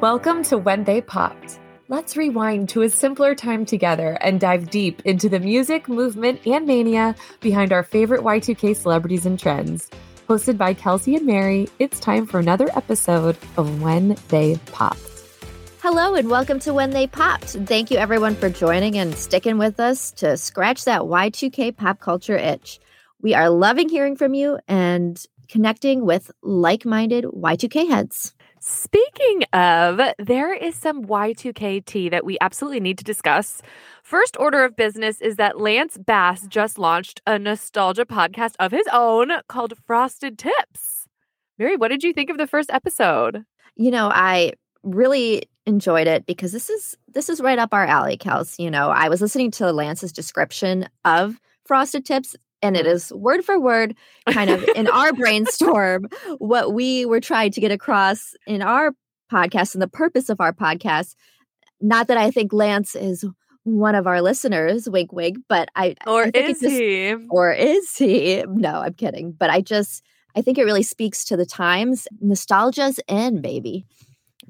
Welcome to When They Popped. Let's rewind to a simpler time together and dive deep into the music, movement, and mania behind our favorite Y2K celebrities and trends. Hosted by Kelsey and Mary, it's time for another episode of When They Popped. Hello and welcome to When They Popped. Thank you everyone for joining and sticking with us to scratch that Y2K pop culture itch. We are loving hearing from you and connecting with like minded Y2K heads. Speaking of, there is some Y2K tea that we absolutely need to discuss. First order of business is that Lance Bass just launched a nostalgia podcast of his own called Frosted Tips. Mary, what did you think of the first episode? You know, I really enjoyed it because this is this is right up our alley, Kels. You know, I was listening to Lance's description of Frosted Tips and it is word for word kind of in our brainstorm what we were trying to get across in our podcast and the purpose of our podcast. Not that i think lance is one of our listeners wink wink but i or I is just, he? or is he? No i'm kidding but i just i think it really speaks to the times nostalgia's in baby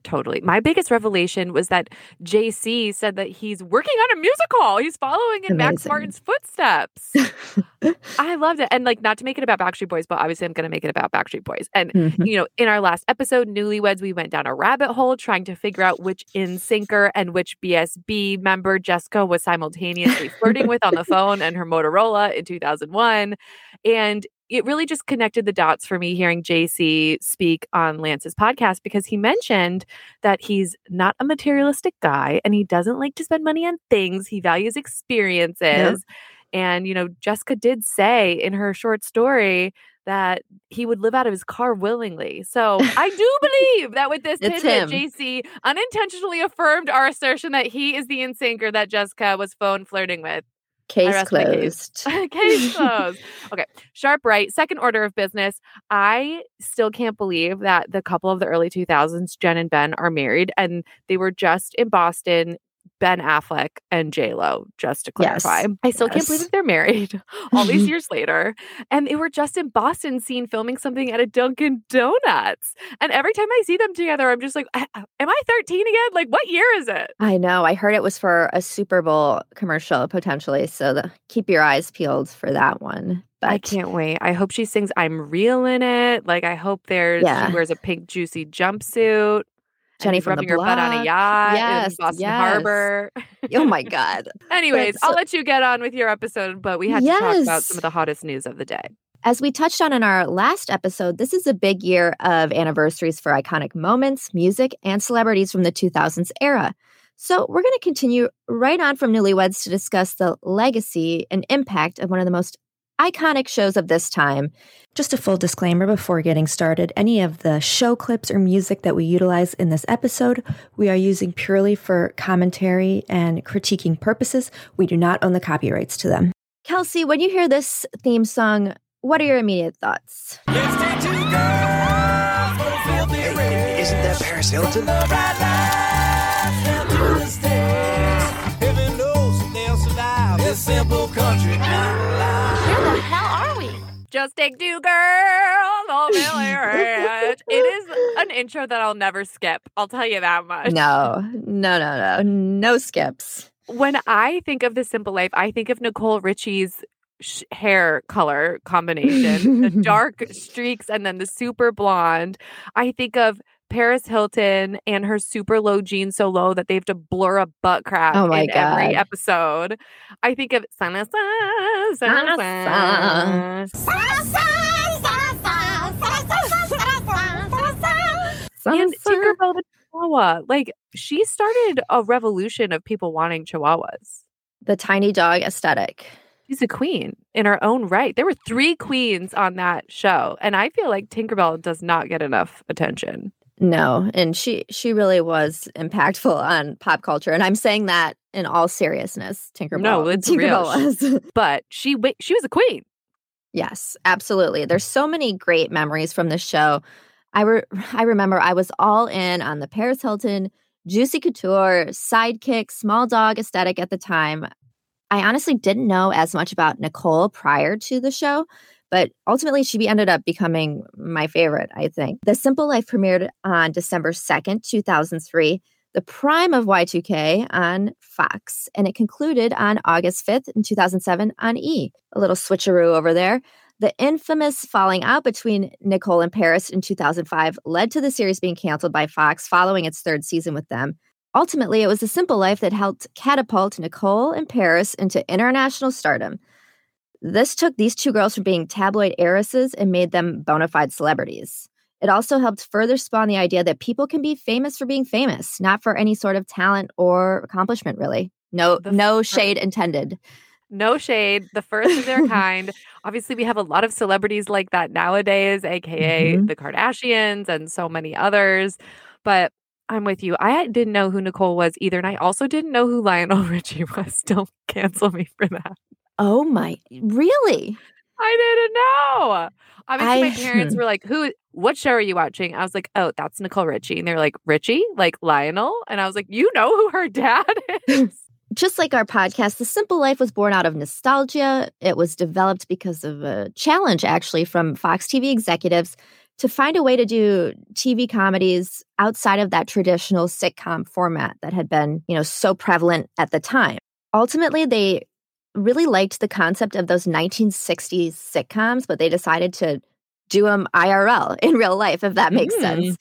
Totally. My biggest revelation was that JC said that he's working on a musical. He's following in Amazing. Max Martin's footsteps. I loved it. And like not to make it about Backstreet Boys, but obviously I'm going to make it about Backstreet Boys. And mm-hmm. you know, in our last episode, Newlyweds, we went down a rabbit hole trying to figure out which NSYNCer and which BSB member Jessica was simultaneously flirting with on the phone and her Motorola in 2001. And it really just connected the dots for me hearing JC speak on Lance's podcast because he mentioned that he's not a materialistic guy and he doesn't like to spend money on things. He values experiences. And, you know, Jessica did say in her short story that he would live out of his car willingly. So I do believe that with this tidbit, JC unintentionally affirmed our assertion that he is the NSYNCer that Jessica was phone flirting with. Case closed. Case. case closed. Okay. Sharp right. Second order of business. I still can't believe that the couple of the early 2000s, Jen and Ben, are married and they were just in Boston Ben Affleck and J Lo, just to clarify. Yes. I still yes. can't believe that they're married all these years later. And they were just in Boston seen filming something at a Dunkin' Donuts. And every time I see them together, I'm just like, uh, am I 13 again? Like, what year is it? I know. I heard it was for a Super Bowl commercial potentially. So the, keep your eyes peeled for that one. But I can't wait. I hope she sings I'm real in it. Like I hope there's yeah. she wears a pink juicy jumpsuit. Jenny from the block. her butt on a yacht yes, in Boston yes. Harbor. oh my God. Anyways, I'll let you get on with your episode, but we had yes. to talk about some of the hottest news of the day. As we touched on in our last episode, this is a big year of anniversaries for iconic moments, music, and celebrities from the 2000s era. So, we're going to continue right on from Newlyweds to discuss the legacy and impact of one of the most iconic shows of this time. Just a full disclaimer before getting started any of the show clips or music that we utilize in this episode, we are using purely for commentary and critiquing purposes. We do not own the copyrights to them. Kelsey, when you hear this theme song, what are your immediate thoughts? Hey, isn't that Paris Hilton? Just take two girls on It is an intro that I'll never skip. I'll tell you that much. No, no, no, no, no skips. When I think of the simple life, I think of Nicole Richie's sh- hair color combination, the dark streaks, and then the super blonde. I think of Paris Hilton and her super low jeans so low that they have to blur a butt crack oh in God. every episode. I think of Sana and Tinkerbell the Chihuahua. Like she started a revolution of people wanting Chihuahuas. The tiny dog aesthetic. She's a queen in her own right. There were three queens on that show, and I feel like Tinkerbell does not get enough attention. No, and she she really was impactful on pop culture, and I'm saying that in all seriousness. Tinkerbell, no, it's Tinkerbell real. was, but she she was a queen. Yes, absolutely. There's so many great memories from the show. I re- I remember I was all in on the Paris Hilton Juicy Couture sidekick small dog aesthetic at the time. I honestly didn't know as much about Nicole prior to the show, but ultimately she ended up becoming my favorite, I think. The Simple Life premiered on December 2nd, 2003, the prime of Y2K on Fox, and it concluded on August 5th in 2007 on E. A little switcheroo over there. The infamous falling out between Nicole and Paris in 2005 led to the series being canceled by Fox following its third season with them. Ultimately, it was The simple life that helped catapult Nicole and Paris into international stardom. This took these two girls from being tabloid heiresses and made them bona fide celebrities. It also helped further spawn the idea that people can be famous for being famous, not for any sort of talent or accomplishment, really. No, The no shade intended. No shade. The first of their kind. Obviously, we have a lot of celebrities like that nowadays, aka Mhm. the Kardashians and so many others. But I'm with you. I didn't know who Nicole was either. And I also didn't know who Lionel Richie was. Don't cancel me for that. Oh my, really? I didn't know. Obviously, my parents were like, "Who? What show are you watching?" I was like, "Oh, that's Nicole Richie." And they're like, "Richie, like Lionel?" And I was like, "You know who her dad is?" Just like our podcast, The Simple Life was born out of nostalgia. It was developed because of a challenge, actually, from Fox TV executives to find a way to do TV comedies outside of that traditional sitcom format that had been, you know, so prevalent at the time. Ultimately, they really liked the concept of those 1960s sitcoms, but they decided to do them IRL in real life, if that makes Mm. sense.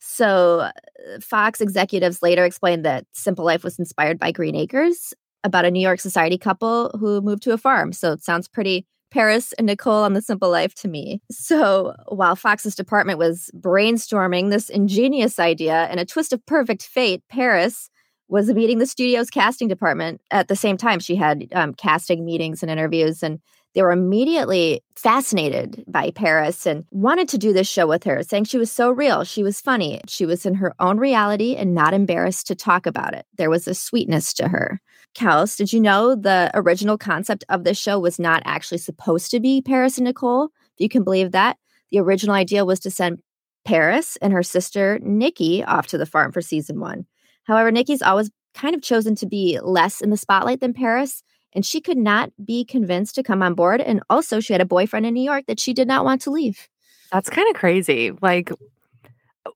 So, uh, Fox executives later explained that Simple Life was inspired by Green Acres, about a New York society couple who moved to a farm. So, it sounds pretty Paris and Nicole on The Simple Life to me. So, while Fox's department was brainstorming this ingenious idea and a twist of perfect fate, Paris was meeting the studio's casting department at the same time. She had um, casting meetings and interviews, and they were immediately fascinated by Paris and wanted to do this show with her, saying she was so real. She was funny. She was in her own reality and not embarrassed to talk about it. There was a sweetness to her. Kels, did you know the original concept of this show was not actually supposed to be Paris and Nicole? If you can believe that. The original idea was to send Paris and her sister Nikki off to the farm for season one. However, Nikki's always kind of chosen to be less in the spotlight than Paris, and she could not be convinced to come on board. And also, she had a boyfriend in New York that she did not want to leave. That's kind of crazy. Like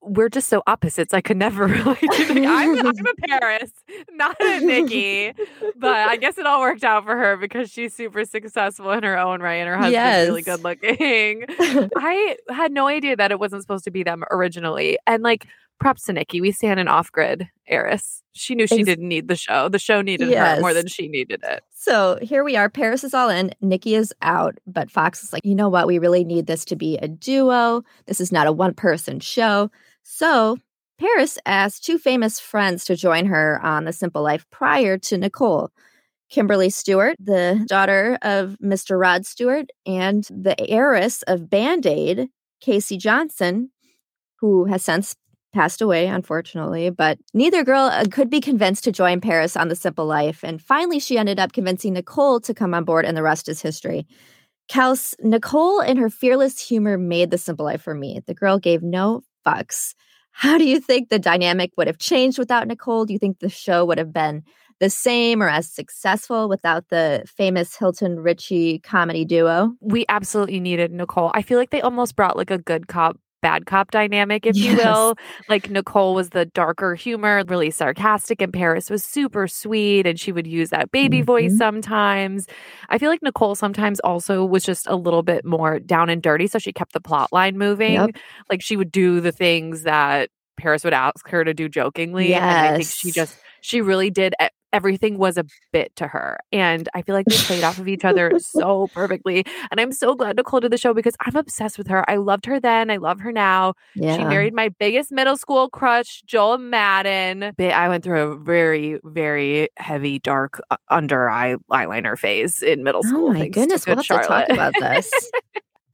we're just so opposites. I could never really I'm, I'm a Paris, not a Nikki. But I guess it all worked out for her because she's super successful in her own right and her husband's really good looking. I had no idea that it wasn't supposed to be them originally. And like props to Nikki. We stand an off grid heiress. She knew she Ex- didn't need the show. The show needed her more than she needed it. So here we are. Paris is all in. Nikki is out. But Fox is like, you know what? We really need this to be a duo. This is not a one person show. So Paris asked two famous friends to join her on The Simple Life prior to Nicole. Kimberly Stewart, the daughter of Mr. Rod Stewart, and the heiress of Band Aid, Casey Johnson, who has since passed away, unfortunately. But neither girl uh, could be convinced to join Paris on The Simple Life. And finally, she ended up convincing Nicole to come on board, and the rest is history. Kels, Nicole and her fearless humor made The Simple Life for me. The girl gave no fucks. How do you think the dynamic would have changed without Nicole? Do you think the show would have been the same or as successful without the famous Hilton Richie comedy duo? we absolutely needed Nicole. I feel like they almost brought like a good cop, bad cop dynamic, if you will. Like Nicole was the darker humor, really sarcastic, and Paris was super sweet, and she would use that baby voice Mhm. sometimes. I feel like Nicole sometimes also was just a little bit more down and dirty, so she kept the plot line moving. Yep. Like she would do the things that Paris would ask her to do jokingly. And I think she just she really did everything was a bit to her. And I feel like they played off of each other so perfectly. And I'm so glad Nicole did the show because I'm obsessed with her. I loved her then. I love her now. Yeah. She married my biggest middle school crush, Joel Madden. I went through a very, very heavy, dark uh, under eye eyeliner phase in middle school. Oh my goodness, we'll have to talk about this.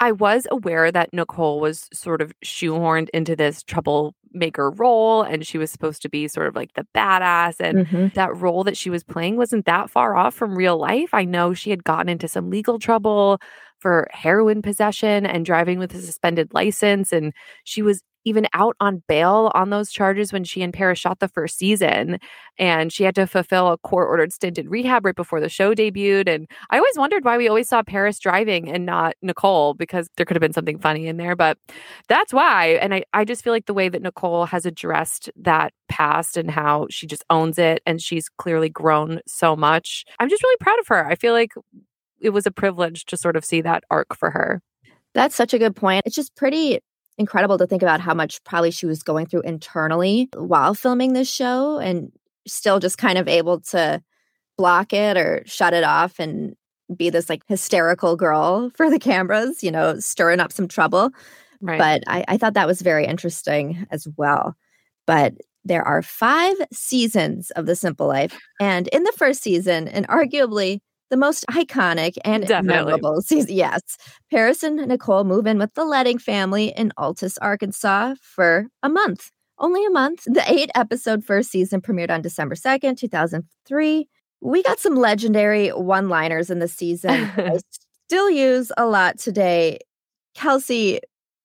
I was aware that Nicole was sort of shoehorned into this troublemaker role and she was supposed to be sort of like the badass and Mhm. that role that she was playing wasn't that far off from real life. I know she had gotten into some legal trouble for heroin possession and driving with a suspended license and she was even out on bail on those charges when she and Paris shot the first season. And she had to fulfill a court ordered stint in rehab right before the show debuted. And I always wondered why we always saw Paris driving and not Nicole because there could have been something funny in there. But that's why. And I, I just feel like the way that Nicole has addressed that past and how she just owns it and she's clearly grown so much. I'm just really proud of her. I feel like it was a privilege to sort of see that arc for her. That's such a good point. It's just pretty incredible to think about how much probably she was going through internally while filming this show and still just kind of able to block it or shut it off and be this like hysterical girl for the cameras, you know, stirring up some trouble. Right. But I, I thought that was very interesting as well. But there are five seasons of The Simple Life. And in the first season, and arguably the most iconic and Definitely. memorable season. Yes. Paris and Nicole move in with the Leding family in Altus, Arkansas for a month. Only a month. The eight episode first season premiered on December 2nd, 2003. We got some legendary one liners in the season. I still use a lot today. Kelsey,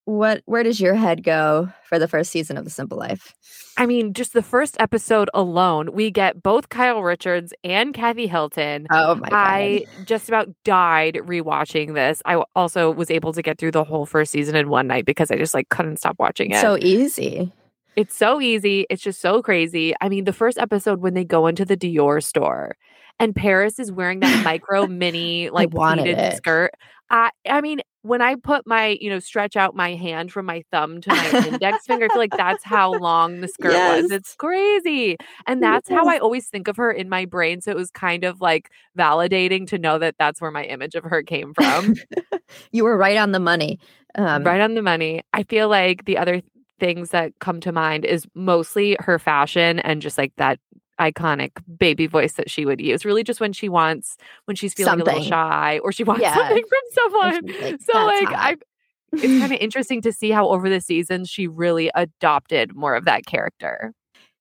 what where does your head go for the first season of The Simple Life? I mean, just the first episode alone, we get both Kyle Richards and Kathy Hilton. Oh my god. I just about died rewatching this. I also was able to get through the whole first season in one night because I just like couldn't stop watching it. So easy. It's so easy. It's just so crazy. I mean, the first episode when they go into the Dior store and Paris is wearing that micro mini like pleated skirt. I I mean, when I put my, you know, stretch out my hand from my thumb to my index finger, I feel like that's how long the skirt yes. was. It's crazy. And that's yes. how I always think of her in my brain. So it was kind of like validating to know that that's where my image of her came from. you were right on the money. Um, right on the money. I feel like the other things that come to mind is mostly her fashion and just like that iconic baby voice that she would use. Really, just when she wants, when she's feeling something. a little shy or she wants yeah. something from someone. Like, so, like, I, it's kind of interesting to see how over the seasons she really adopted more of that character.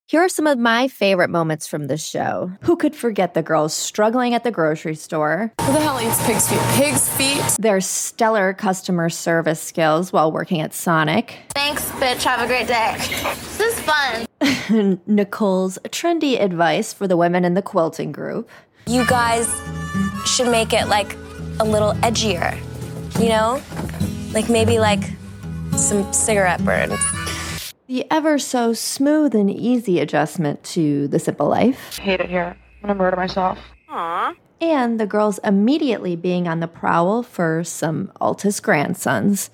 Here are some of my favorite moments from the show. Who could forget the girls struggling at the grocery store? Who the hell eats pig's feet? Pig's feet? Their stellar customer service skills while working at Sonic. Thanks, bitch. Have a great day. This is fun. Nicole's trendy advice for the women in the quilting group. You guys should make it like a little edgier, you know? Like maybe like some cigarette burns. The ever so smooth and easy adjustment to the simple life. Hate it here. I'm gonna murder myself. Aww. And the girls immediately being on the prowl for some Altus grandsons.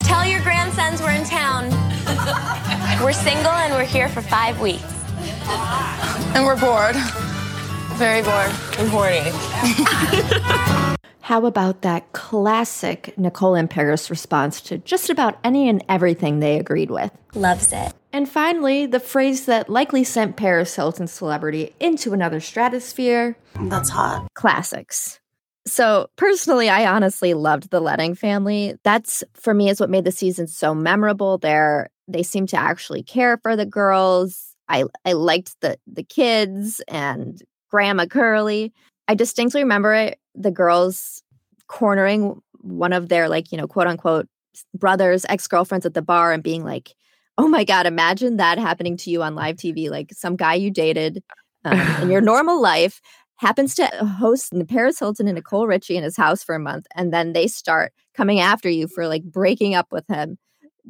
Tell your grandsons we're in town. We're single and we're here for five weeks. And we're bored. Very bored and horny. How about that classic Nicole and Paris response to just about any and everything they agreed with? Loves it. And finally, the phrase that likely sent Paris Hilton's celebrity into another stratosphere. That's hot. Classics. So, personally, I honestly loved the Leding family. That's for me is what made the season so memorable. There, they seem to actually care for the girls. I I liked the the kids and Grandma Curly. I distinctly remember it, the girls cornering one of their like, you know, quote unquote brothers, ex-girlfriends at the bar and being like, "Oh my god, imagine that happening to you on live TV like some guy you dated um, in your normal life happens to host Paris Hilton and Nicole Richie in his house for a month and then they start coming after you for like breaking up with him."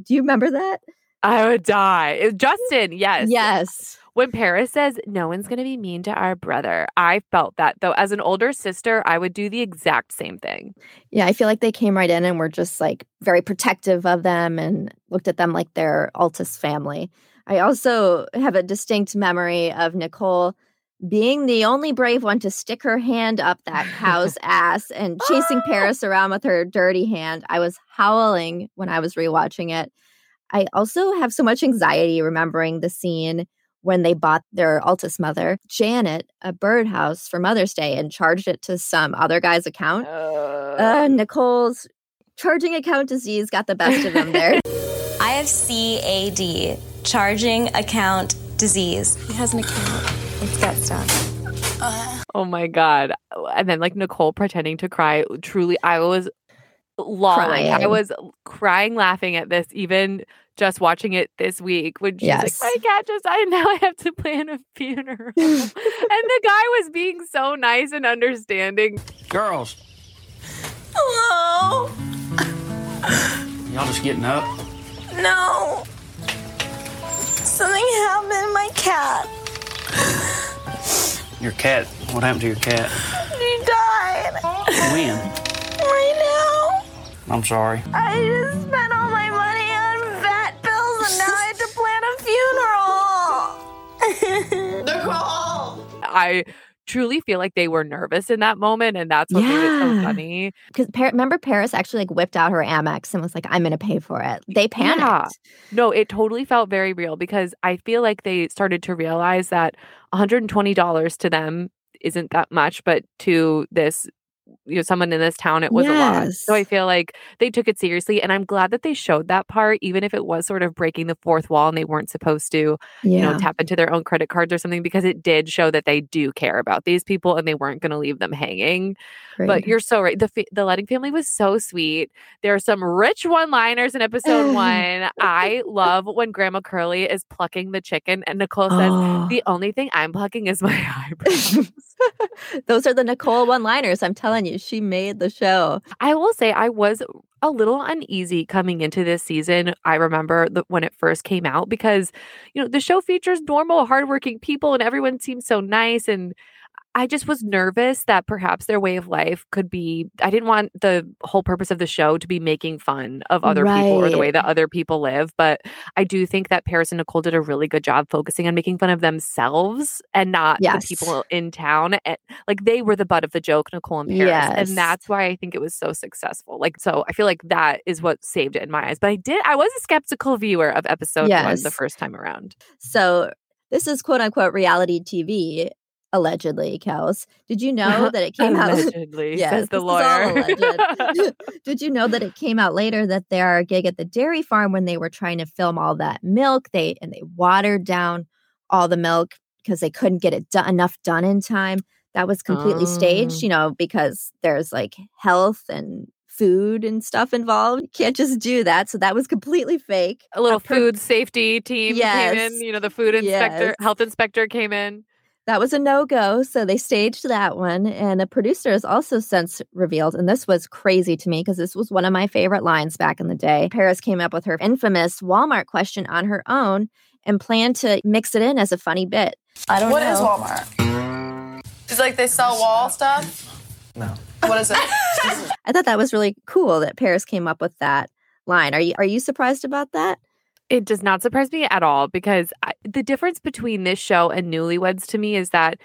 Do you remember that? I would die. Justin, yes. Yes when Paris says, no one's going to be mean to our brother, I felt that. Though, as an older sister, I would do the exact same thing. Yeah, I feel like they came right in and were just like very protective of them and looked at them like their Altus family. I also have a distinct memory of Nicole being the only brave one to stick her hand up that cow's ass and chasing oh! Paris around with her dirty hand. I was howling when I was rewatching it. I also have so much anxiety remembering the scene when they bought their Altus mother, Janet, a birdhouse for Mother's Day and charged it to some other guy's account. Uh, uh, Nicole's charging account disease got the best of them there. I have CAD, charging account disease. He has an account. It's got stuff. Uh, oh my God. And then, like, Nicole pretending to cry. Truly, I was lolling. I was crying, laughing at this, even just watching it this week when she's Yes. like, My cat just I now I have to plan a funeral. and the guy was being so nice and understanding. Girls, Hello? y'all just getting up? No. Something happened to my cat. Your cat, what happened to your cat? She died. When? Right now. I'm sorry. I just spent all my money on vet bills Oh, and now I have to plan a funeral. Nicole. I truly feel like they were nervous in that moment, and that's what made it so funny. Because Par- remember, Paris actually like whipped out her Amex and was like, "I'm going to pay for it." They panicked. Yeah. No, it totally felt very real because I feel like they started to realize that $120 to them isn't that much, but to this, you know, someone in this town, it was a lot. So I feel like they took it seriously. And I'm glad that they showed that part, even if it was sort of breaking the fourth wall and they weren't supposed to, Yeah. you know, tap into their own credit cards or something, because it did show that they do care about these people and they weren't going to leave them hanging. But you're so right. The fa- the Leding family was so sweet. There are some rich one-liners in episode one. I love when Grandma Curly is plucking the chicken, and Nicole says, Oh. "The only thing I'm plucking is my eyebrows." Those are the Nicole one-liners. I'm telling you, she made the show. I will say I was a little uneasy coming into this season. I remember the, when it first came out because you know the show features normal, hardworking people, and everyone seems so nice and. I just was nervous that perhaps their way of life could be. I didn't want the whole purpose of the show to be making fun of other people or the way that other people live. But I do think that Paris and Nicole did a really good job focusing on making fun of themselves and not Yes. the people in town. And, like they were the butt of the joke, Nicole and Paris. Yes. And that's why I think it was so successful. Like, so I feel like that is what saved it in my eyes. But I did, I was a skeptical viewer of episode one the first time around. So this is quote unquote reality TV, allegedly, Kels. Did you know that it came out? Allegedly, Yes, says the this is all lawyer. Did you know that it came out later that their gig at the dairy farm when they were trying to film all that milk, they and they watered down all the milk because they couldn't get it done enough done in time. That was completely Oh. staged, mm. you know, because there's like health and food and stuff involved. You can't just do that. So that was completely fake. a little per- food safety team came in. You know, the food inspector, Yes. health inspector came in. That was a no go. So they staged that one. And a producer has also since revealed, and this was crazy to me because this was one of my favorite lines back in the day. Paris came up with her infamous Walmart question on her own and planned to mix it in as a funny bit. I don't What know. What is Walmart? It's like they sell wall stuff? No. What is it? I thought that was really cool that Paris came up with that line. Are you are you surprised about that? It does not surprise me at all because I, the difference between this show and Newlyweds to me is that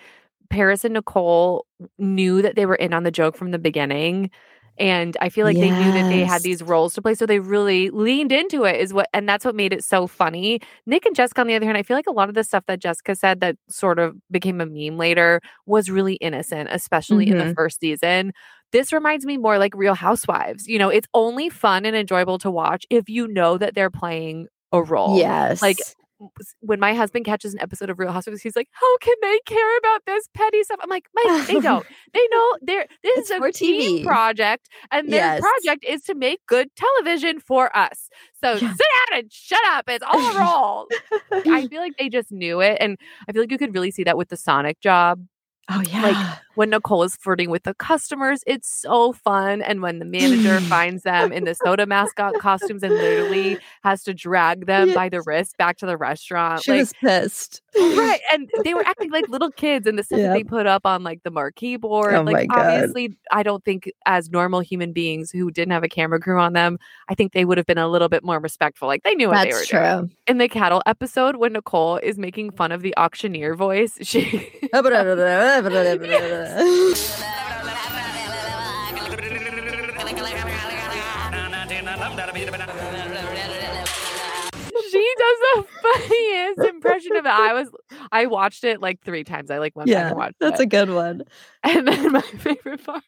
Paris and Nicole knew that they were in on the joke from the beginning. And I feel like they knew that they had these roles to play. So they really leaned into it, is what, and that's what made it so funny. Nick and Jessica, on the other hand, I feel like a lot of the stuff that Jessica said that sort of became a meme later was really innocent, especially in the Mhm. first season. This reminds me more like Real Housewives. You know, it's only fun and enjoyable to watch if you know that they're playing a role. Yes. Like when my husband catches an episode of Real Housewives, he's like, "How can they care about this petty stuff?" I'm like, "Mike, they don't. They know they're this It's is a team TV. project, and their Yes. project is to make good television for us. So Yeah. sit down and shut up. It's all a role." I feel like they just knew it, and I feel like you could really see that with the Sonic job oh yeah. When Nicole is flirting with the customers, it's so fun. And when the manager finds them in the soda mascot costumes and literally has to drag them by the wrist back to the restaurant. she like, was pissed. right. And they were acting like little kids and the stuff that they put up on like the marquee board. Oh like obviously I don't think as normal human beings who didn't have a camera crew on them, I think they would have been a little bit more respectful. Like they knew what they were That's doing. In the cattle episode when Nicole is making fun of the auctioneer voice, she she does the funniest impression of it. I was I watched it like three times. I like went back and watched that's it. a good one. and then my favorite part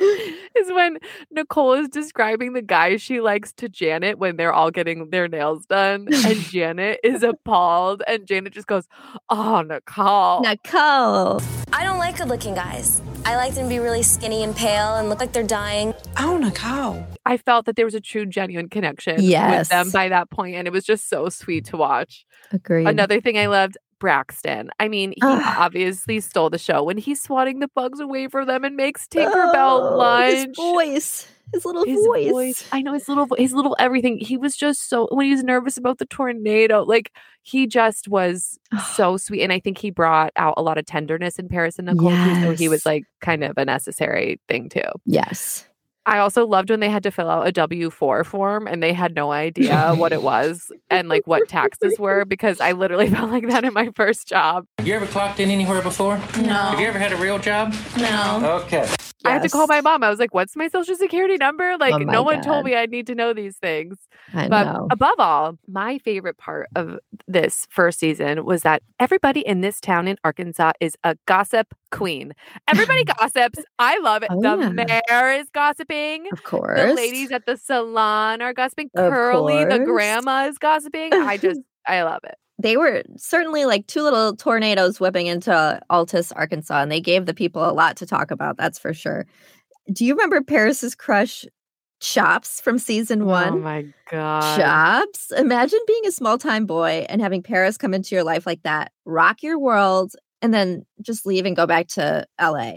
is when Nicole is describing the guy she likes to Janet when they're all getting their nails done. And Janet is appalled. And Janet just goes, Oh, Nicole. Nicole. I don't like good looking guys. I like them to be really skinny and pale and look like they're dying. Oh, Nicole. I felt that there was a true, genuine connection Yes. with them by that point, and it was just so sweet to watch. Agreed. Another thing I loved, Braxton. I mean, he Ugh. obviously stole the show when he's swatting the bugs away from them and makes Tinkerbell Oh, lunch. His voice. His little His voice. I know his little, his little everything. He was just so when he was nervous about the tornado, like he just was so sweet, and I think he brought out a lot of tenderness in Paris and Nicole. too, So he was like kind of a necessary thing too. Yes. I also loved when they had to fill out a W 4 form and they had no idea what it was and like what taxes were because I literally felt like that in my first job. Have you ever clocked in anywhere before? No. Have you ever had a real job? No. Okay. I had to call my mom. I was like, what's my social security number? Like, Oh no one God. told me I'd need to know these things. I But know. above all, my favorite part of this first season was that everybody in this town in Arkansas is a gossip queen. Everybody gossips. I love it. Oh, the yeah. mayor is gossiping. Of course. The ladies at the salon are gossiping. Of Curly, the grandma, is gossiping. I just, I love it. They were certainly like two little tornadoes whipping into uh, Altus, Arkansas, and they gave the people a lot to talk about. That's for sure. Do you remember Paris's crush, Chops, from season Oh one? my god. Chops. Imagine being a small time boy and having Paris come into your life like that, rock your world, and then just leave and go back to LA.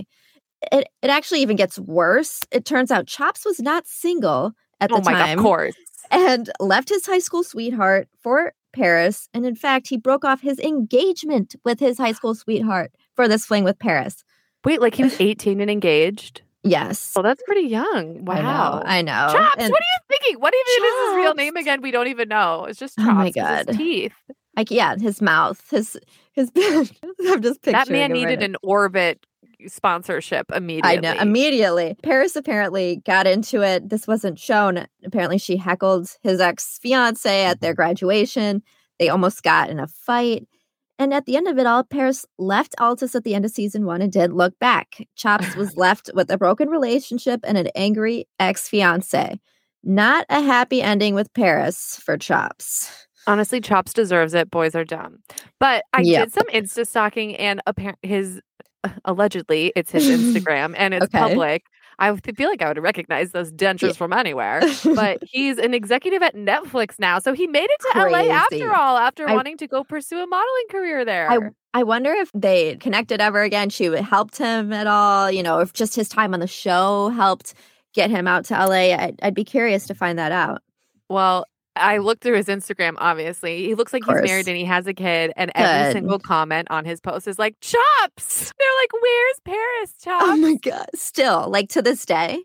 It it actually even gets worse. It turns out Chops was not single at the Oh my god, time of course. and left his high school sweetheart for Paris. And in fact, he broke off his engagement with his high school sweetheart for this fling with Paris. Wait, like he was 18 and engaged? Yes. Well, that's pretty young. Wow. I know. I know. Chops, And what are you thinking? What even is his real name again? We don't even know. It's just Oh chops. my 'cause his God. teeth. like, yeah, his mouth, his his. I'm just picturing That man needed right an orbit sponsorship immediately. I know immediately. Paris apparently got into it. This wasn't shown. Apparently, she heckled his ex fiance at their mm-hmm. graduation. They almost got in a fight. And at the end of it all, Paris left Altus at the end of season one and did look back. Chops was left with a broken relationship and an angry ex fiance. Not a happy ending with Paris for Chops. Honestly, Chops deserves it. Boys are dumb. But I Yep. did some Insta stalking and apparent his allegedly it's his Instagram and it's Okay. public. I feel like I would recognize those dentures from anywhere. But he's an executive at Netflix now. So he made it to LA after all, after I- wanting to go pursue a modeling career there. I I wonder if they connected ever again. She would- helped him at all, you know, if just his time on the show helped get him out to LA. I'd, I'd be curious to find that out. Well, I looked through his Instagram, obviously. He looks like he's married and he has a kid, and every single comment on his post is like, Chops! They're like, Where's Paris, Chops? Oh my god! Still, like to this day.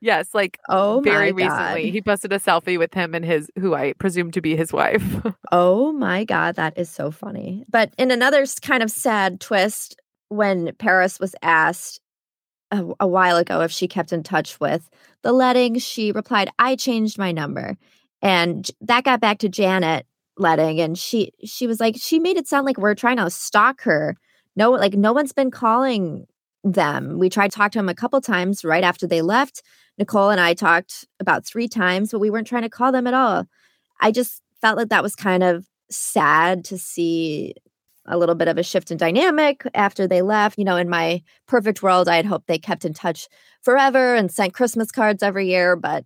Yes, like Oh very recently. He posted a selfie with him and his, who I presume to be his wife. Oh my god, that is so funny. But in another kind of sad twist, when Paris was asked a, a while ago if she kept in touch with the Leding, she replied, "I changed my number," and that got back to Janet Leding, and she she was like, she made it sound like we're trying to stalk her. No, like no one's been calling them. We tried to talk to them a couple times right after they left. Nicole and I talked about three times, but we weren't trying to call them at all. I just felt like that was kind of sad to see a little bit of a shift in dynamic after they left. You know, in my perfect world, I had hoped they kept in touch forever and sent Christmas cards every year, but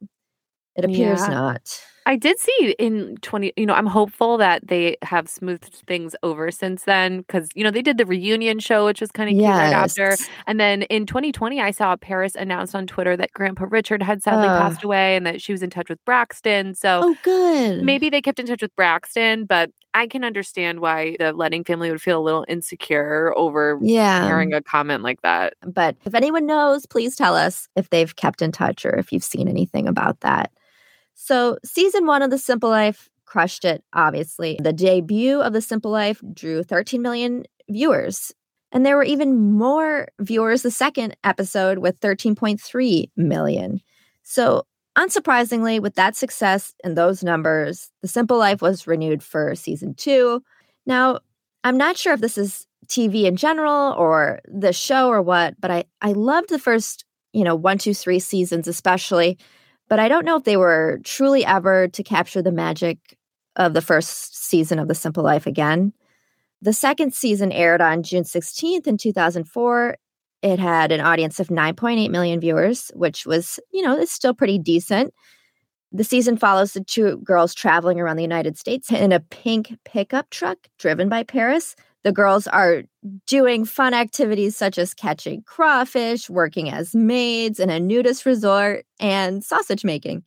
it appears Yeah. not. I did see in 20, you know, I'm hopeful that they have smoothed things over since then because, you know, they did the reunion show, which was kind of cute right after. And then in 2020, I saw Paris announced on Twitter that Grandpa Richard had sadly Ugh. passed away and that she was in touch with Braxton. So Oh, good. maybe they kept in touch with Braxton, but I can understand why the Leding family would feel a little insecure over Yeah. hearing a comment like that. But if anyone knows, please tell us if they've kept in touch or if you've seen anything about that. So, season one of The Simple Life crushed it, obviously. The debut of The Simple Life drew 13 million viewers. And there were even more viewers the second episode with 13.3 million. So, unsurprisingly, with that success and those numbers, The Simple Life was renewed for season two. Now, I'm not sure if this is TV in general or the show or what, but I, I loved the first you know, one, two, three seasons, especially. But I don't know if they were truly ever to capture the magic of the first season of The Simple Life again. The second season aired on June 16th in 2004. It had an audience of 9.8 million viewers, which was, you know, it's still pretty decent. The season follows the two girls traveling around the United States in a pink pickup truck driven by Paris. The girls are doing fun activities such as catching crawfish, working as maids in a nudist resort, and sausage making.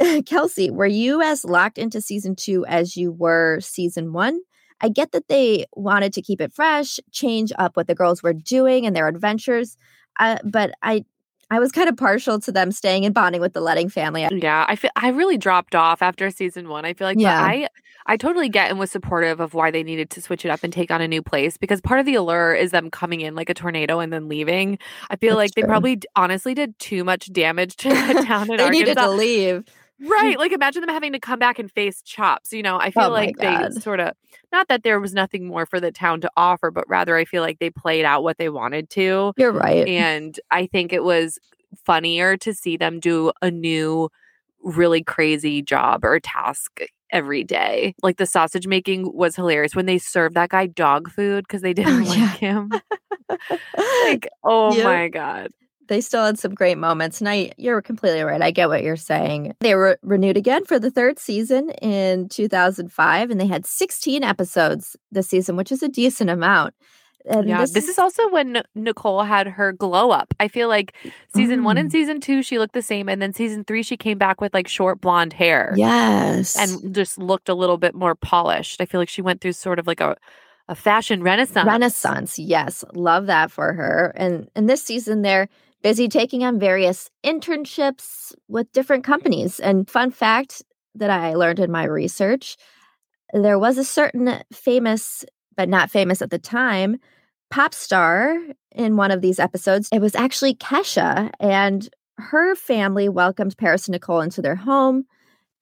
Kelsey, were you as locked into season two as you were season one? I get that they wanted to keep it fresh, change up what the girls were doing and their adventures, uh, but I I was kind of partial to them staying and bonding with the Leding family. Yeah, I feel I really dropped off after season one. I feel like, yeah. I I totally get and was supportive of why they needed to switch it up and take on a new place because part of the allure is them coming in like a tornado and then leaving. I feel That's like true. they probably honestly did too much damage to that town. they Arkansas. needed to leave. Right. Like imagine them having to come back and face chops. You know, I feel oh like they sort of not that there was nothing more for the town to offer, but rather I feel like they played out what they wanted to. You're right. And I think it was funnier to see them do a new really crazy job or task every day. Like the sausage making was hilarious when they served that guy dog food because they didn't oh, like yeah. him. like, oh my God they still had some great moments. And I, you're completely right. I get what you're saying. They were renewed again for the third season in 2005, and they had 16 episodes this season, which is a decent amount. And yeah, this, this is also when Nicole had her glow up. I feel like season mm. one and mm. season two, she looked the same. And then season three, she came back with like short blonde hair. Yes. And just looked a little bit more polished. I feel like she went through sort of like a, a fashion renaissance. Renaissance, yes. Love that for her. And and this season there busy taking on various internships with different companies. And fun fact that I learned in my research there was a certain famous, but not famous at the time, pop star in one of these episodes. It was actually Kesha, and her family welcomed Paris and Nicole into their home.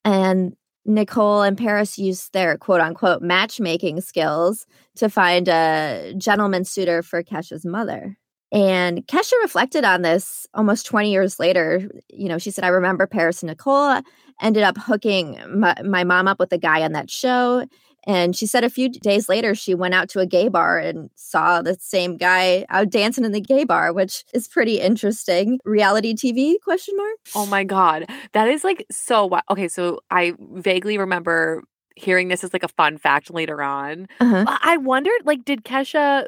And Nicole and Paris used their quote unquote matchmaking skills to find a gentleman suitor for Kesha's mother. And Kesha reflected on this almost 20 years later. You know, she said, I remember Paris and Nicole ended up hooking my, my, mom up with a guy on that show. And she said a few days later, she went out to a gay bar and saw the same guy out dancing in the gay bar, which is pretty interesting. Reality TV question mark? Oh my God. That is like so wild. Okay, so I vaguely remember hearing this as like a fun fact later on. Uh-huh. I wondered, like, did Kesha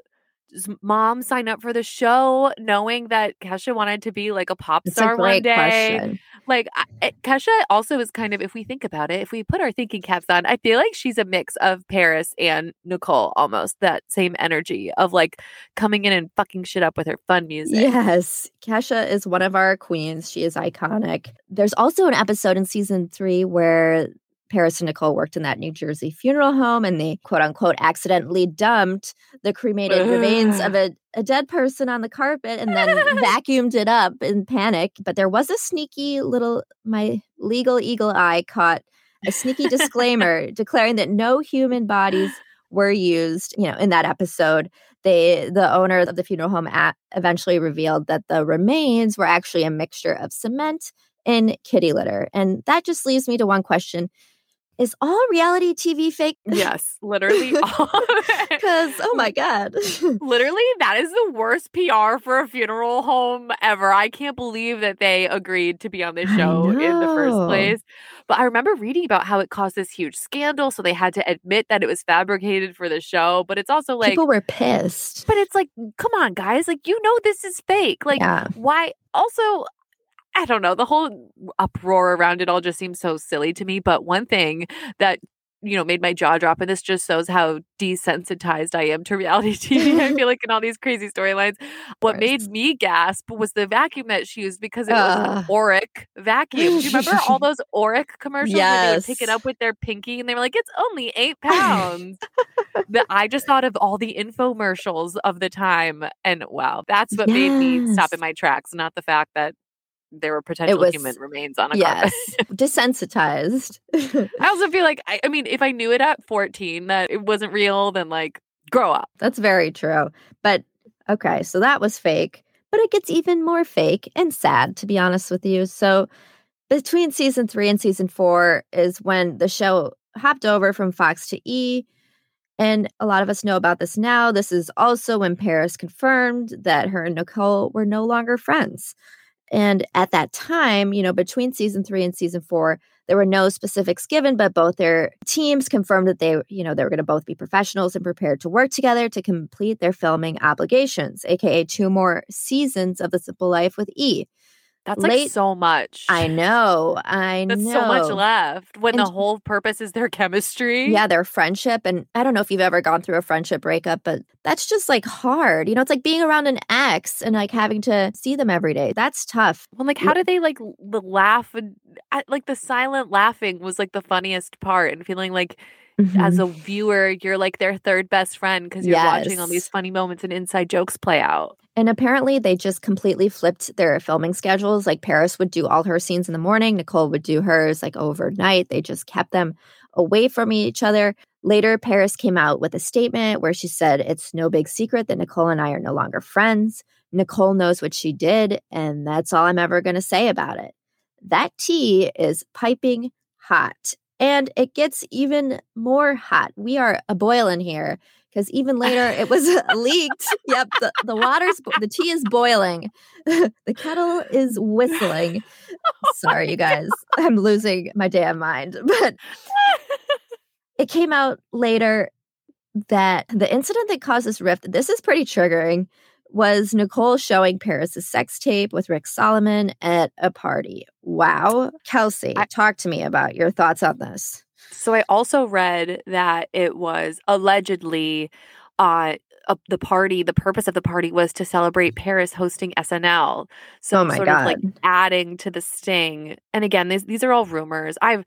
mom sign up for the show knowing that Kesha wanted to be like a pop star a one day? Question. Like I, eh, Kesha also is kind of, if we think about it, if we put our thinking caps on, I feel like she's a mix of Paris and Nicole almost that same energy of like coming in and fucking shit up with her fun music. Yes. Kesha is one of our queens. She is iconic. There's also an episode in season three where Paris and Nicole worked in that New Jersey funeral home and they quote unquote accidentally dumped the cremated remains of a, a dead person on the carpet and then vacuumed it up in panic. But there was a sneaky little, my legal eagle eye caught a sneaky disclaimer declaring that no human bodies were used, you know, in that episode. They, the owner of the funeral home at, eventually revealed that the remains were actually a mixture of cement and kitty litter. And that just leaves me to one question is all reality TV fake? Yes, literally. All because, oh my God. literally, that is the worst PR for a funeral home ever. I can't believe that they agreed to be on this show in the first place. But I remember reading about how it caused this huge scandal. So they had to admit that it was fabricated for the show. But it's also like. People were pissed. But it's like, come on, guys. Like, you know, this is fake. Like, yeah. why? Also, I don't know, the whole uproar around it all just seems so silly to me. But one thing that you know made my jaw drop and this just shows how desensitized i am to reality tv i feel like in all these crazy storylines what made me gasp was the vacuum that she used because it uh. was an Oreck vacuum do you remember all those Oreck commercials yes. where they would pick it up with their pinky and they were like it's only eight pounds that i just thought of all the infomercials of the time and wow that's what yes. made me stop in my tracks not the fact that there were potential was, human remains on a yes, carpet. desensitized. I also feel like I, I mean, if I knew it at 14 that it wasn't real, then like grow up. That's very true. But okay, so that was fake. but it gets even more fake and sad, to be honest with you. So, between season three and season four is when the show hopped over from Fox to E. And a lot of us know about this now. This is also when Paris confirmed that her and Nicole were no longer friends. And at that time, you know, between season three and season four, there were no specifics given, but both their teams confirmed that they, you know, they were going to both be professionals and prepared to work together to complete their filming obligations, aka two more seasons of The Simple Life with E. That's Late, like so much. I know. I That's know. so much left when and, the whole purpose is their chemistry. Yeah, their friendship. And I don't know if you've ever gone through a friendship breakup, but that's just like hard. You know, it's like being around an ex and like having to see them every day. That's tough. Well, like, how do they like the laugh? And, like, the silent laughing was like the funniest part and feeling like Mm-hmm. as a viewer, you're like their third best friend because you're yes. watching all these funny moments and inside jokes play out. And apparently, they just completely flipped their filming schedules. Like Paris would do all her scenes in the morning, Nicole would do hers like overnight. They just kept them away from each other. Later, Paris came out with a statement where she said, It's no big secret that Nicole and I are no longer friends. Nicole knows what she did, and that's all I'm ever going to say about it. That tea is piping hot. And it gets even more hot. We are a boiling here because even later it was leaked. Yep, the, the water's, the tea is boiling. the kettle is whistling. Oh Sorry, you guys. I'm losing my damn mind. But it came out later that the incident that caused this rift, this is pretty triggering was Nicole showing Paris's sex tape with Rick Salomon at a party. Wow. Kelsey, I, talk to me about your thoughts on this. So I also read that it was allegedly uh, uh, the party, the purpose of the party was to celebrate Paris hosting SNL. So oh my sort God. of like adding to the sting. And again, these these are all rumors. I've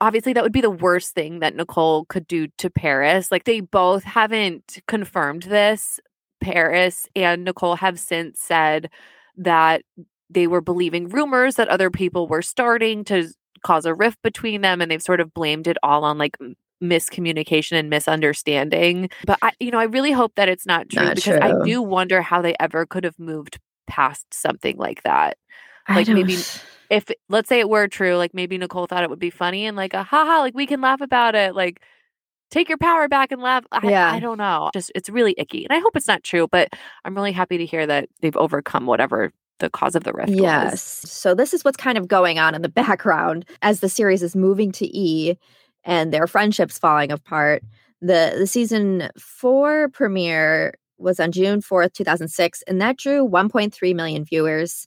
obviously that would be the worst thing that Nicole could do to Paris. Like they both haven't confirmed this, Paris and Nicole have since said that they were believing rumors that other people were starting to cause a rift between them and they've sort of blamed it all on like miscommunication and misunderstanding but i you know i really hope that it's not true not because true. i do wonder how they ever could have moved past something like that like maybe if let's say it were true like maybe nicole thought it would be funny and like a haha like we can laugh about it like take your power back and laugh. I, yeah. I don't know. Just it's really icky. And I hope it's not true, but I'm really happy to hear that they've overcome whatever the cause of the rift yes. was. So this is what's kind of going on in the background as the series is moving to E and their friendships falling apart. The the season 4 premiere was on June 4th, 2006, and that drew 1.3 million viewers.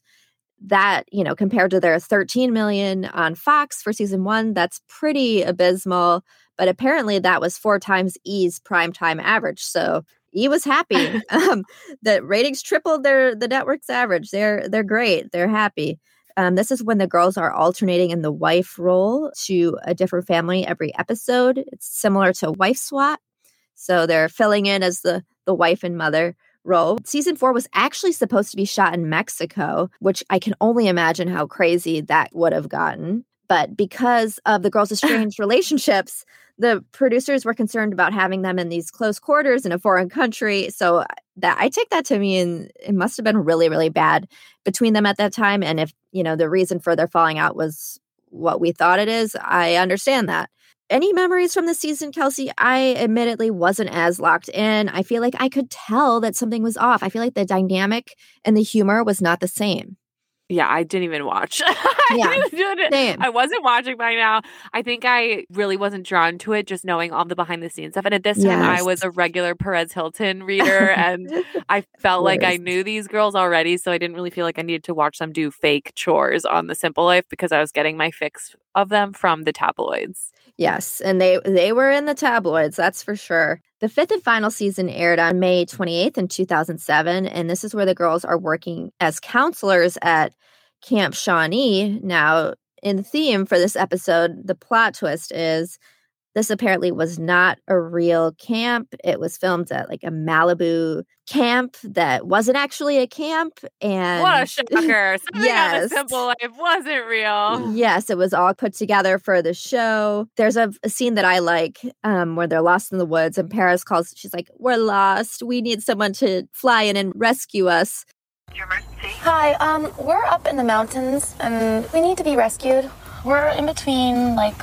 That, you know, compared to their 13 million on Fox for season 1, that's pretty abysmal. But apparently that was four times E's primetime average. So E was happy. um, the ratings tripled their the network's average. They're they're great. They're happy. Um, this is when the girls are alternating in the wife role to a different family every episode. It's similar to Wife Swap. So they're filling in as the the wife and mother role. Season four was actually supposed to be shot in Mexico, which I can only imagine how crazy that would have gotten. But because of the girls' strange relationships, the producers were concerned about having them in these close quarters in a foreign country. So uh, that I take that to mean it must have been really, really bad between them at that time. And if, you know, the reason for their falling out was what we thought it is, I understand that. Any memories from the season, Kelsey? I admittedly wasn't as locked in. I feel like I could tell that something was off. I feel like the dynamic and the humor was not the same. Yeah, I didn't even watch. Yeah, I, I wasn't watching by now. I think I really wasn't drawn to it just knowing all the behind the scenes stuff. And at this time, yes. I was a regular Perez Hilton reader and I felt like I knew these girls already. So I didn't really feel like I needed to watch them do fake chores on The Simple Life because I was getting my fix of them from the tabloids. Yes, and they they were in the tabloids, that's for sure. The fifth and final season aired on May 28th in 2007, and this is where the girls are working as counselors at Camp Shawnee. Now, in theme for this episode, the plot twist is this apparently was not a real camp. It was filmed at like a Malibu camp that wasn't actually a camp. And what a shocker! yes, simple life wasn't real. Yes, it was all put together for the show. There's a, a scene that I like um, where they're lost in the woods, and Paris calls. She's like, "We're lost. We need someone to fly in and rescue us." Hi, um, we're up in the mountains and we need to be rescued. We're in between like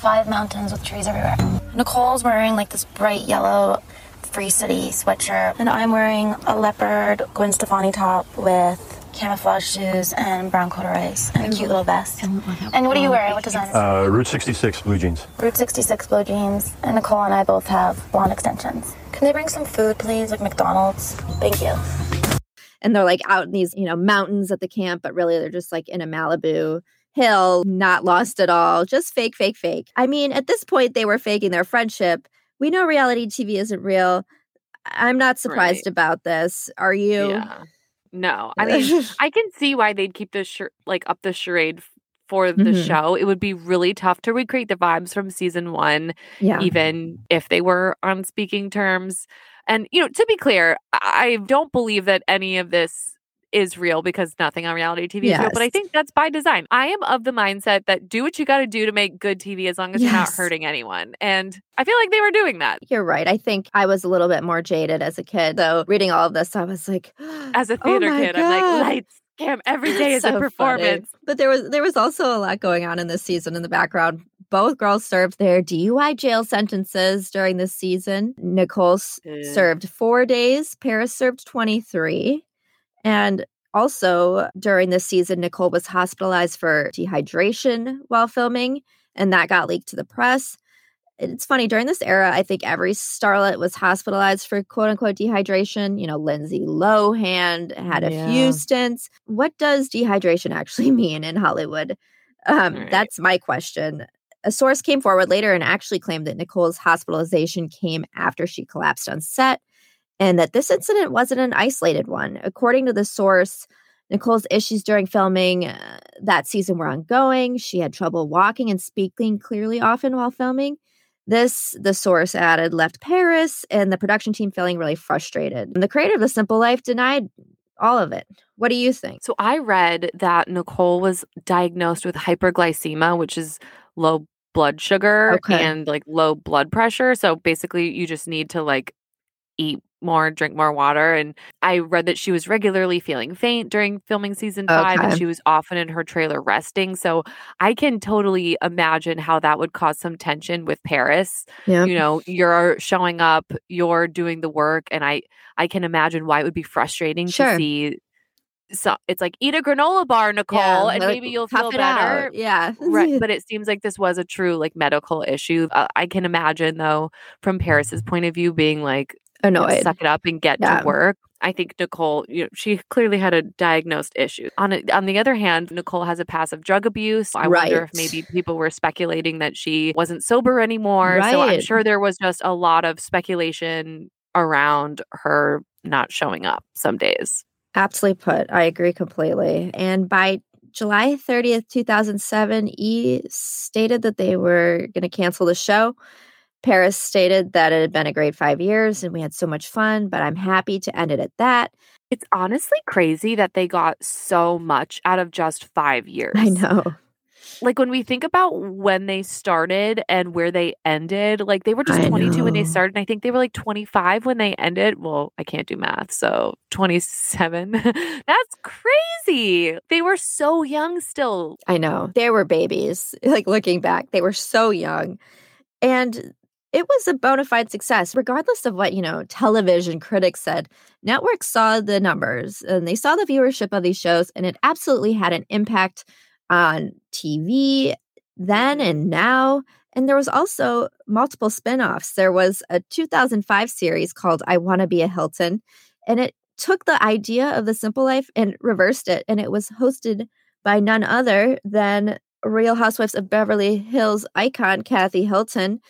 five mountains with trees everywhere. Nicole's wearing like this bright yellow Free City sweatshirt, and I'm wearing a leopard Gwen Stefani top with camouflage shoes and brown corduroys and a cute little vest. And what are you wearing? What design is it? Uh, Route 66 blue jeans. Route 66 blue jeans, and Nicole and I both have blonde extensions. Can they bring some food, please? Like McDonald's? Thank you. and they're like out in these you know mountains at the camp but really they're just like in a malibu hill not lost at all just fake fake fake i mean at this point they were faking their friendship we know reality tv isn't real i'm not surprised Right. about this are you Yeah. No, I mean, I can see why they'd keep this char- like up the charade for the Mhm. show. It would be really tough to recreate the vibes from season one, yeah even if they were on speaking terms. And you know, to be clear, I don't believe that any of this is real because nothing on reality TV is real. But I think that's by design. I am of the mindset that do what you got to do to make good TV as long as you're not hurting anyone. And I feel like they were doing that you're right i think i was a little bit more jaded as a kid so reading all of this i was like as a "Oh theater my kid. I'm like, lights, cam, every day is So a funny. performance. But there was there was also a lot going on in this season in the background. Both girls served their DUI jail sentences during this season. Nicole Yeah. served four days. Paris served twenty three, and also during this season, Nicole was hospitalized for dehydration while filming, and that got leaked to the press. It's funny during this era, I think every starlet was hospitalized for quote unquote dehydration. You know, Lindsay Lohan had a Yeah. few stints. What does dehydration actually mean in Hollywood? Um, Right. That's my question. A source came forward later and actually claimed that Nicole's hospitalization came after she collapsed on set and that this incident wasn't an isolated one. According to the source, Nicole's issues during filming uh, that season were ongoing. She had trouble walking and speaking clearly often while filming. This, the source added, left Paris and the production team feeling really frustrated. And the creator of The Simple Life denied all of it. What do you think? So I read that Nicole was diagnosed with hyperglycemia, which is low blood sugar Okay. and like low blood pressure. So basically, you just need to like eat more, drink more water. And I read that she was regularly feeling faint during filming season five and she was often in her trailer resting. So I can totally imagine how that would cause some tension with Paris. Yeah. You know, you're showing up, you're doing the work, and I I can imagine why it would be frustrating Sure. to see so it's like eat a granola bar, Nicole, and maybe you'll feel it out. better. Yeah. Right, but it seems like this was a true like medical issue. Uh, I can imagine though, from Paris's point of view, being like, Annoyed. suck it up and get Yeah. to work. I think Nicole, you know, she clearly had a diagnosed issue. On a, on the other hand, Nicole has a passive drug abuse. I wonder if maybe people were speculating that she wasn't sober anymore. So I'm sure there was just a lot of speculation around her not showing up some days. Aptly put. I agree completely. And by July 30th, 2007, E stated that they were going to cancel the show. Paris stated that it had been a great five years and we had so much fun, but I'm happy to end it at that. It's honestly crazy that they got so much out of just five years. I know. Like when we think about when they started and where they ended, like they were just I 22 when they started. And I think they were like 25 when they ended. Well, I can't do math. So 27. That's crazy. They were so young still. I know. They were babies. Like looking back, they were so young. And it was a bona fide success, regardless of what, you know, television critics said. Networks saw the numbers and they saw the viewership of these shows, and it absolutely had an impact on TV then and now. And there was also multiple spin-offs. There was a 2005 series called I Want to Be a Hilton, and it took the idea of the simple life and reversed it. And it was hosted by none other than Real Housewives of Beverly Hills icon Kathy Hilton.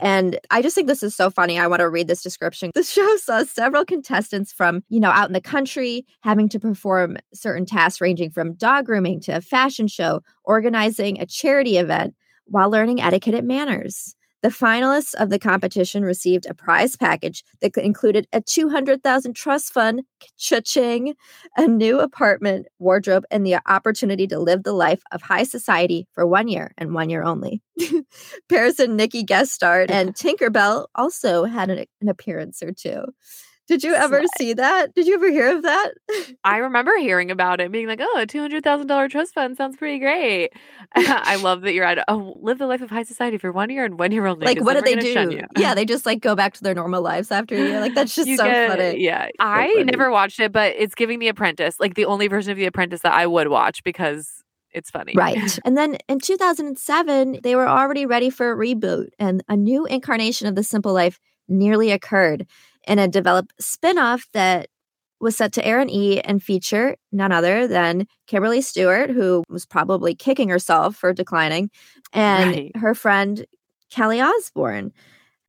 And I just think this is so funny. I want to read this description. The show saw several contestants from, you know, out in the country having to perform certain tasks ranging from dog grooming to a fashion show, organizing a charity event while learning etiquette and manners. The finalists of the competition received a prize package that included a 200,000 trust fund, cha-ching, a new apartment, wardrobe, and the opportunity to live the life of high society for one year and one year only. Paris and Nikki guest starred, and Tinkerbell also had an, an appearance or two. Did you ever see that? Did you ever hear of that? I remember hearing about it, being like, "Oh, a two hundred thousand dollar trust fund sounds pretty great." I love that you're at oh, live the life of high society for one year and one year only. Like, what did they do? Yeah, they just like go back to their normal lives after a year. Like that's just so get- funny. Yeah, I funny. never watched it, but it's giving The Apprentice, like the only version of The Apprentice that I would watch because it's funny. Right. and then in 2007, they were already ready for a reboot, and a new incarnation of The Simple Life nearly occurred in a developed spin off that was set to air on E and feature none other than Kimberly Stewart, who was probably kicking herself for declining, and Right. her friend Kelly Osbourne.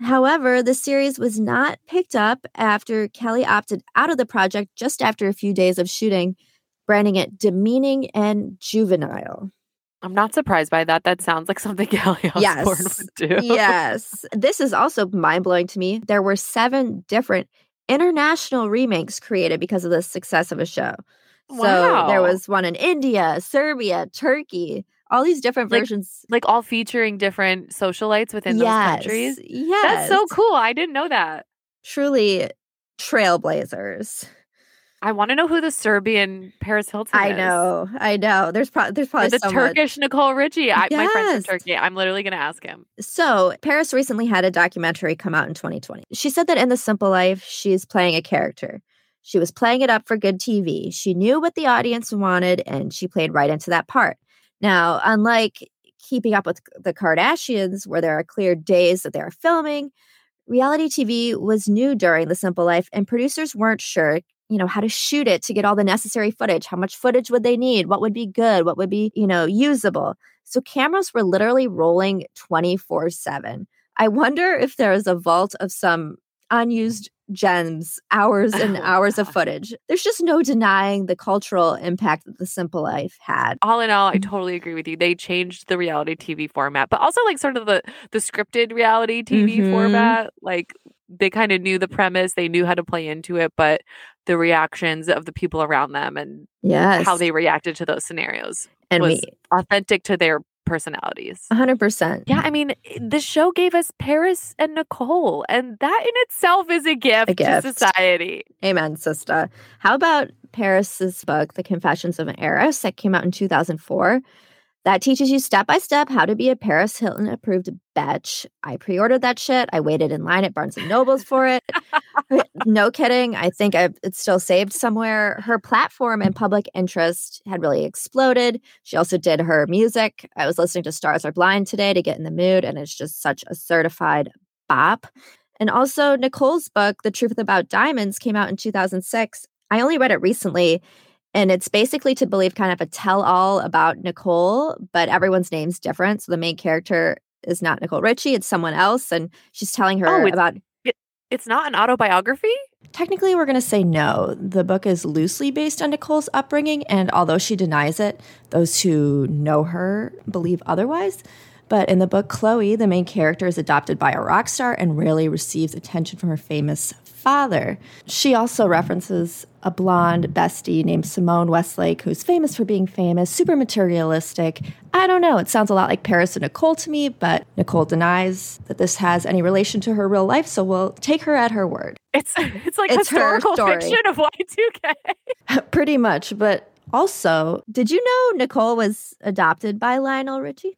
However, the series was not picked up after Kelly opted out of the project just after a few days of shooting, branding it demeaning and juvenile. I'm not surprised by that. That sounds like something Kelly Osbourne Yes. would do. yes. This is also mind blowing to me. There were seven different international remakes created because of the success of a show. So there was one in India, Serbia, Turkey, all these different Like- versions. like all featuring different socialites within those countries. Yes. That's so cool. I didn't know that. Truly trailblazers. I want to know who the Serbian Paris Hilton is. I is. know. I know. There's, pro- there's Or probably the so much. Turkish Nicole Richie. I, My friend's Yes. from Turkey. I'm literally going to ask him. So, Paris recently had a documentary come out in 2020. She said that in The Simple Life, she's playing a character. She was playing it up for good TV. She knew what the audience wanted and she played right into that part. Now, unlike keeping up with the Kardashians, where there are clear days that they are filming, reality TV was new during The Simple Life and producers weren't sure. You know, how to shoot it to get all the necessary footage. How much footage would they need? What would be good? What would be, you know, usable? So cameras were literally rolling 24 7. I wonder if there is a vault of some unused gems, hours and Oh, hours of footage. There's just no denying the cultural impact that The Simple Life had. All in all, I Mhm. totally agree with you. They changed the reality TV format, but also like sort of the the scripted reality TV Mhm. format. Like they kind of knew the premise, they knew how to play into it, but the reactions of the people around them and Yes. how they reacted to those scenarios and was we authentic to their personalities. 100%. Yeah, I mean, eh, the show gave us Paris and Nicole, and that in itself is a gift, gift. to society. Amen, sister. How about Paris's book, The Confessions of an Heiress, that came out in 2004? That teaches you step by step how to be a Paris Hilton approved bitch. I pre ordered that shit. I waited in line at Barnes and Nobles for it. no kidding. I think I, it's still saved somewhere. Her platform and public interest had really exploded. She also did her music. I was listening to Stars Are Blind today to get in the mood, and it's just such a certified bop. And also, Nicole's book, The Truth About Diamonds, came out in 2006. I only read it recently, and it's basically to believe kind of a tell all about Nicole, but everyone's name's different. So the main character is not Nicole Richie, it's someone else. And she's telling her Oh, it's- about. It's not an autobiography? Technically, we're going to say no. The book is loosely based on Nicole's upbringing, and although she denies it, those who know her believe otherwise. But in the book, Chloe, the main character, is adopted by a rock star and rarely receives attention from her famous father. She also references a blonde bestie named Simone Westlake, who's famous for being famous, super materialistic. I don't know, it sounds a lot like Paris and Nicole to me, but Nicole denies that this has any relation to her real life, so we'll take her at her word. It's it's like It's historical fiction of Y2K. Pretty much, but also Did you know Nicole was adopted by Lionel Richie?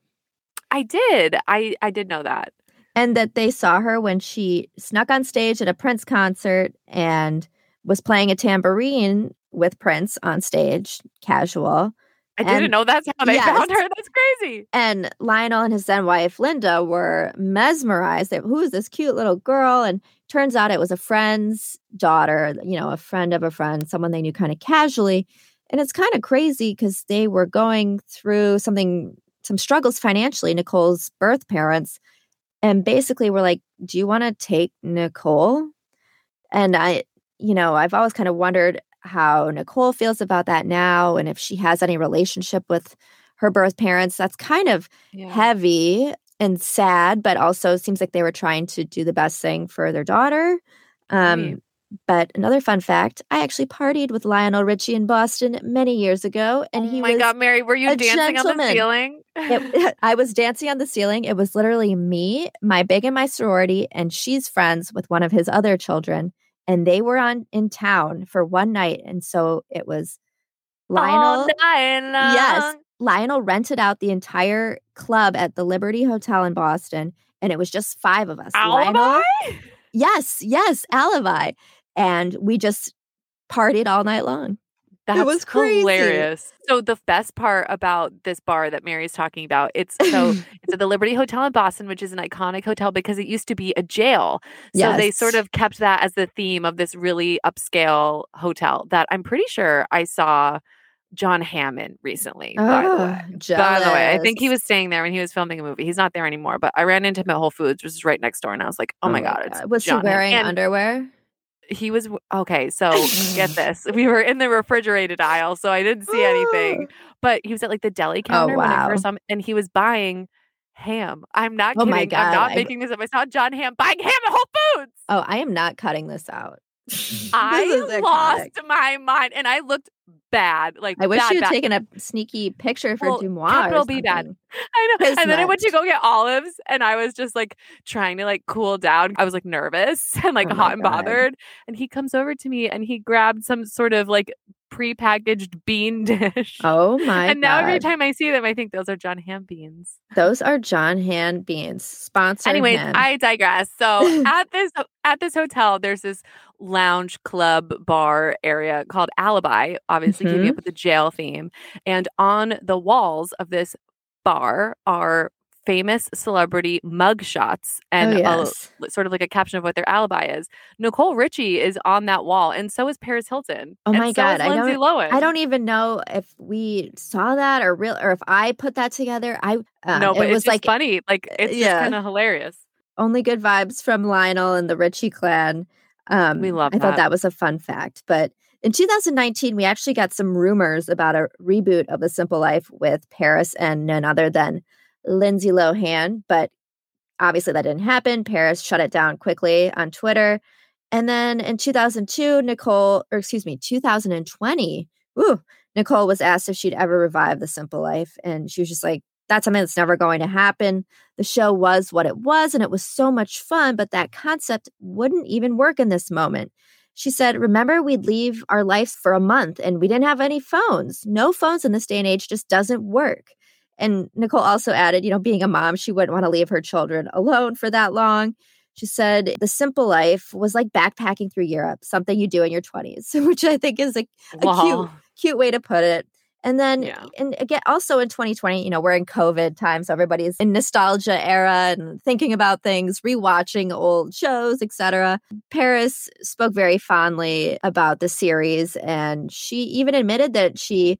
I did. I I did know that. And that they saw her when she snuck on stage at a Prince concert and was playing a tambourine with Prince on stage, casual. I didn't know that's how they Yes. found her. That's crazy. And Lionel and his then wife Linda were mesmerized. They, Who is this cute little girl? And turns out it was a friend's daughter, you know, a friend of a friend, someone they knew kind of casually. And it's kind of crazy because they were going through something, some struggles financially, Nicole's birth parents. And basically were like, Do you want to take Nicole? And I, you know, I've always kind of wondered how Nicole feels about that now and if she has any relationship with her birth parents. That's kind of heavy and sad, but also seems like they were trying to do the best thing for their daughter. Um, Right. But another fun fact I actually partied with Lionel Richie in Boston many years ago, and he. oh he my was. god, Mary, were you dancing on the ceiling? it- I was dancing on the ceiling. It was literally me, my big and my sorority, and she's friends with one of his other children. and they were on in town for one night. And so it was Lionel. Yes. Lionel rented out the entire club at the Liberty Hotel in Boston, and it was just five of us. Alibi? Lionel, yes, yes, alibi. And we just partied all night long. That's was crazy. hilarious. So the best part about this bar that Mary's talking about, it's so it's at the Liberty Hotel in Boston, which is an iconic hotel because it used to be a jail. So they sort of kept that as the theme of this really upscale hotel that I'm pretty sure I saw John Hammond recently, by the Oh, way. By the way, I think he was staying there when he was filming a movie. He's not there anymore, but I ran into him at Whole Foods, which is right next door, and I was like, "Oh, my oh god, it's Was John he wearing Hammond. And underwear? He was okay. So get this: we were in the refrigerated aisle, so I didn't see anything. But he was at like the deli oh, counter when I Oh, wow. first saw him, and he was buying ham. I'm not Oh kidding. I'm not I- making this up. I saw Jon Hamm buying ham at Whole Foods. Oh, I am not cutting this out. I lost my mind, and I looked bad. Like I wish bad, you had bad. taken a sneaky picture for Well, Deuxmoi. capital B bad. I know. And then I went to go get olives and I was just like trying to like cool down. I was like nervous and like Oh hot and bothered. And he comes over to me and he grabbed some sort of like prepackaged bean dish. Oh my and now every time I see them, I think those are Jon Hamm beans. Those are Jon Hamm beans. Sponsored Anyways, him. I digress. So at this at this hotel, there's this lounge club bar area called Alibi, obviously keeping Mhm. up with the jail theme. And on the walls of this bar are famous celebrity mug shots and Oh, a- sort of like a caption of what their alibi is. Nicole Richie is on that wall, and so is Paris Hilton. Oh my so god, I Lindsay don't Lohan. I don't even know if we saw that or real or if I put that together. I um, no, but it it's was like funny. Like it's yeah. kind of hilarious. only good vibes from Lionel and the Richie clan. Um, We love I thought that. that was a fun fact. But in 2019, we actually got some rumors about a reboot of The Simple Life with Paris and none other than Lindsay Lohan. But obviously, that didn't happen. Paris shut it down quickly on Twitter. And then in 2002, Nicole, or excuse me, 2020, ooh, Nicole was asked if she'd ever revive The Simple Life. And she was just like, that's something that's never going to happen. The show was what it was, and it was so much fun, but that concept wouldn't even work in this moment. She said, Remember, we'd leave our lives for a month and we didn't have any phones. No phones in this day and age just doesn't work. And Nicole also added, you know, being a mom, she wouldn't want to leave her children alone for that long. She said, The simple life was like backpacking through Europe, something you do in your 20s, which I think is a, a cute cute way to put it. And then, Yeah. and again, also in 2020, you know, we're in COVID time, so everybody's in nostalgia era and thinking about things, rewatching old shows, etc. Paris spoke very fondly about the series, and she even admitted that she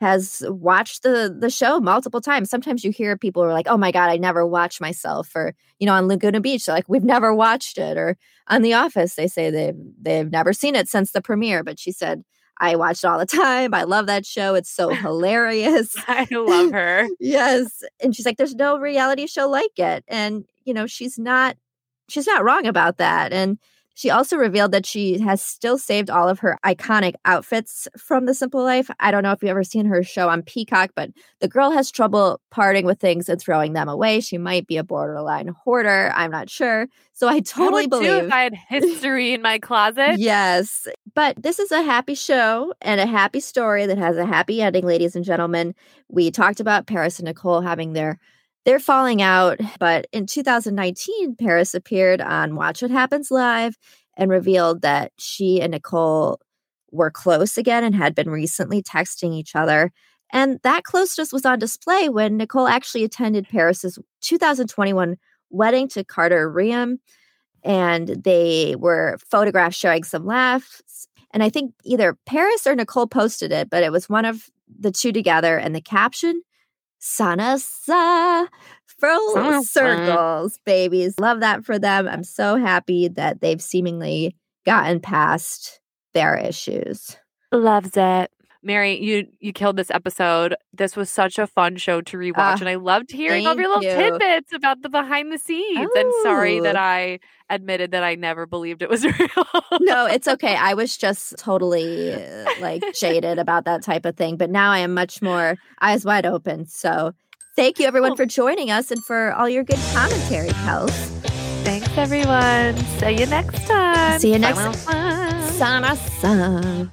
has watched the the show multiple times. Sometimes you hear people are like, "Oh my god, I never watched myself," or you know, on Laguna Beach, they're like, "We've never watched it," or on The Office, they say they've they've never seen it since the premiere. But she said, "I watch it all the time. I love that show. It's so hilarious." I love her. yes, and she's like, "There's no reality show like it," and you know, she's not she's not wrong about that, and. She also revealed that she has still saved all of her iconic outfits from The Simple Life. I don't know if you've ever seen her show on Peacock, but the girl has trouble parting with things and throwing them away. She might be a borderline hoarder. I'm not sure. So I totally I believe. if I had history in my closet. Yes. But this is a happy show and a happy story that has a happy ending, ladies and gentlemen. We talked about Paris and Nicole having their their falling out, but in 2019, Paris appeared on Watch What Happens Live and revealed that she and Nicole were close again and had been recently texting each other. And that closeness was on display when Nicole actually attended Paris's 2021 wedding to Carter Reum and they were photographed showing some laughs. And I think either Paris or Nicole posted it, but it was one of the two together. And the caption, Sana sa full Sana sa. circles, babies. Love that for them. I'm so happy that they've seemingly gotten past their issues. Loves it. Mary, you you killed this episode. This was such a fun show to rewatch, Ah, and I loved hearing all of your little you. tidbits about the behind the scenes. And sorry that Oh. I admitted that I never believed it was real. no, it's okay. I was just totally uh, like jaded about that type of thing, but now I am much more eyes wide open. So, thank you everyone Oh. for joining us and for all your good commentary, Kels. Thanks, everyone. See you next time. See you next Bye. Sana.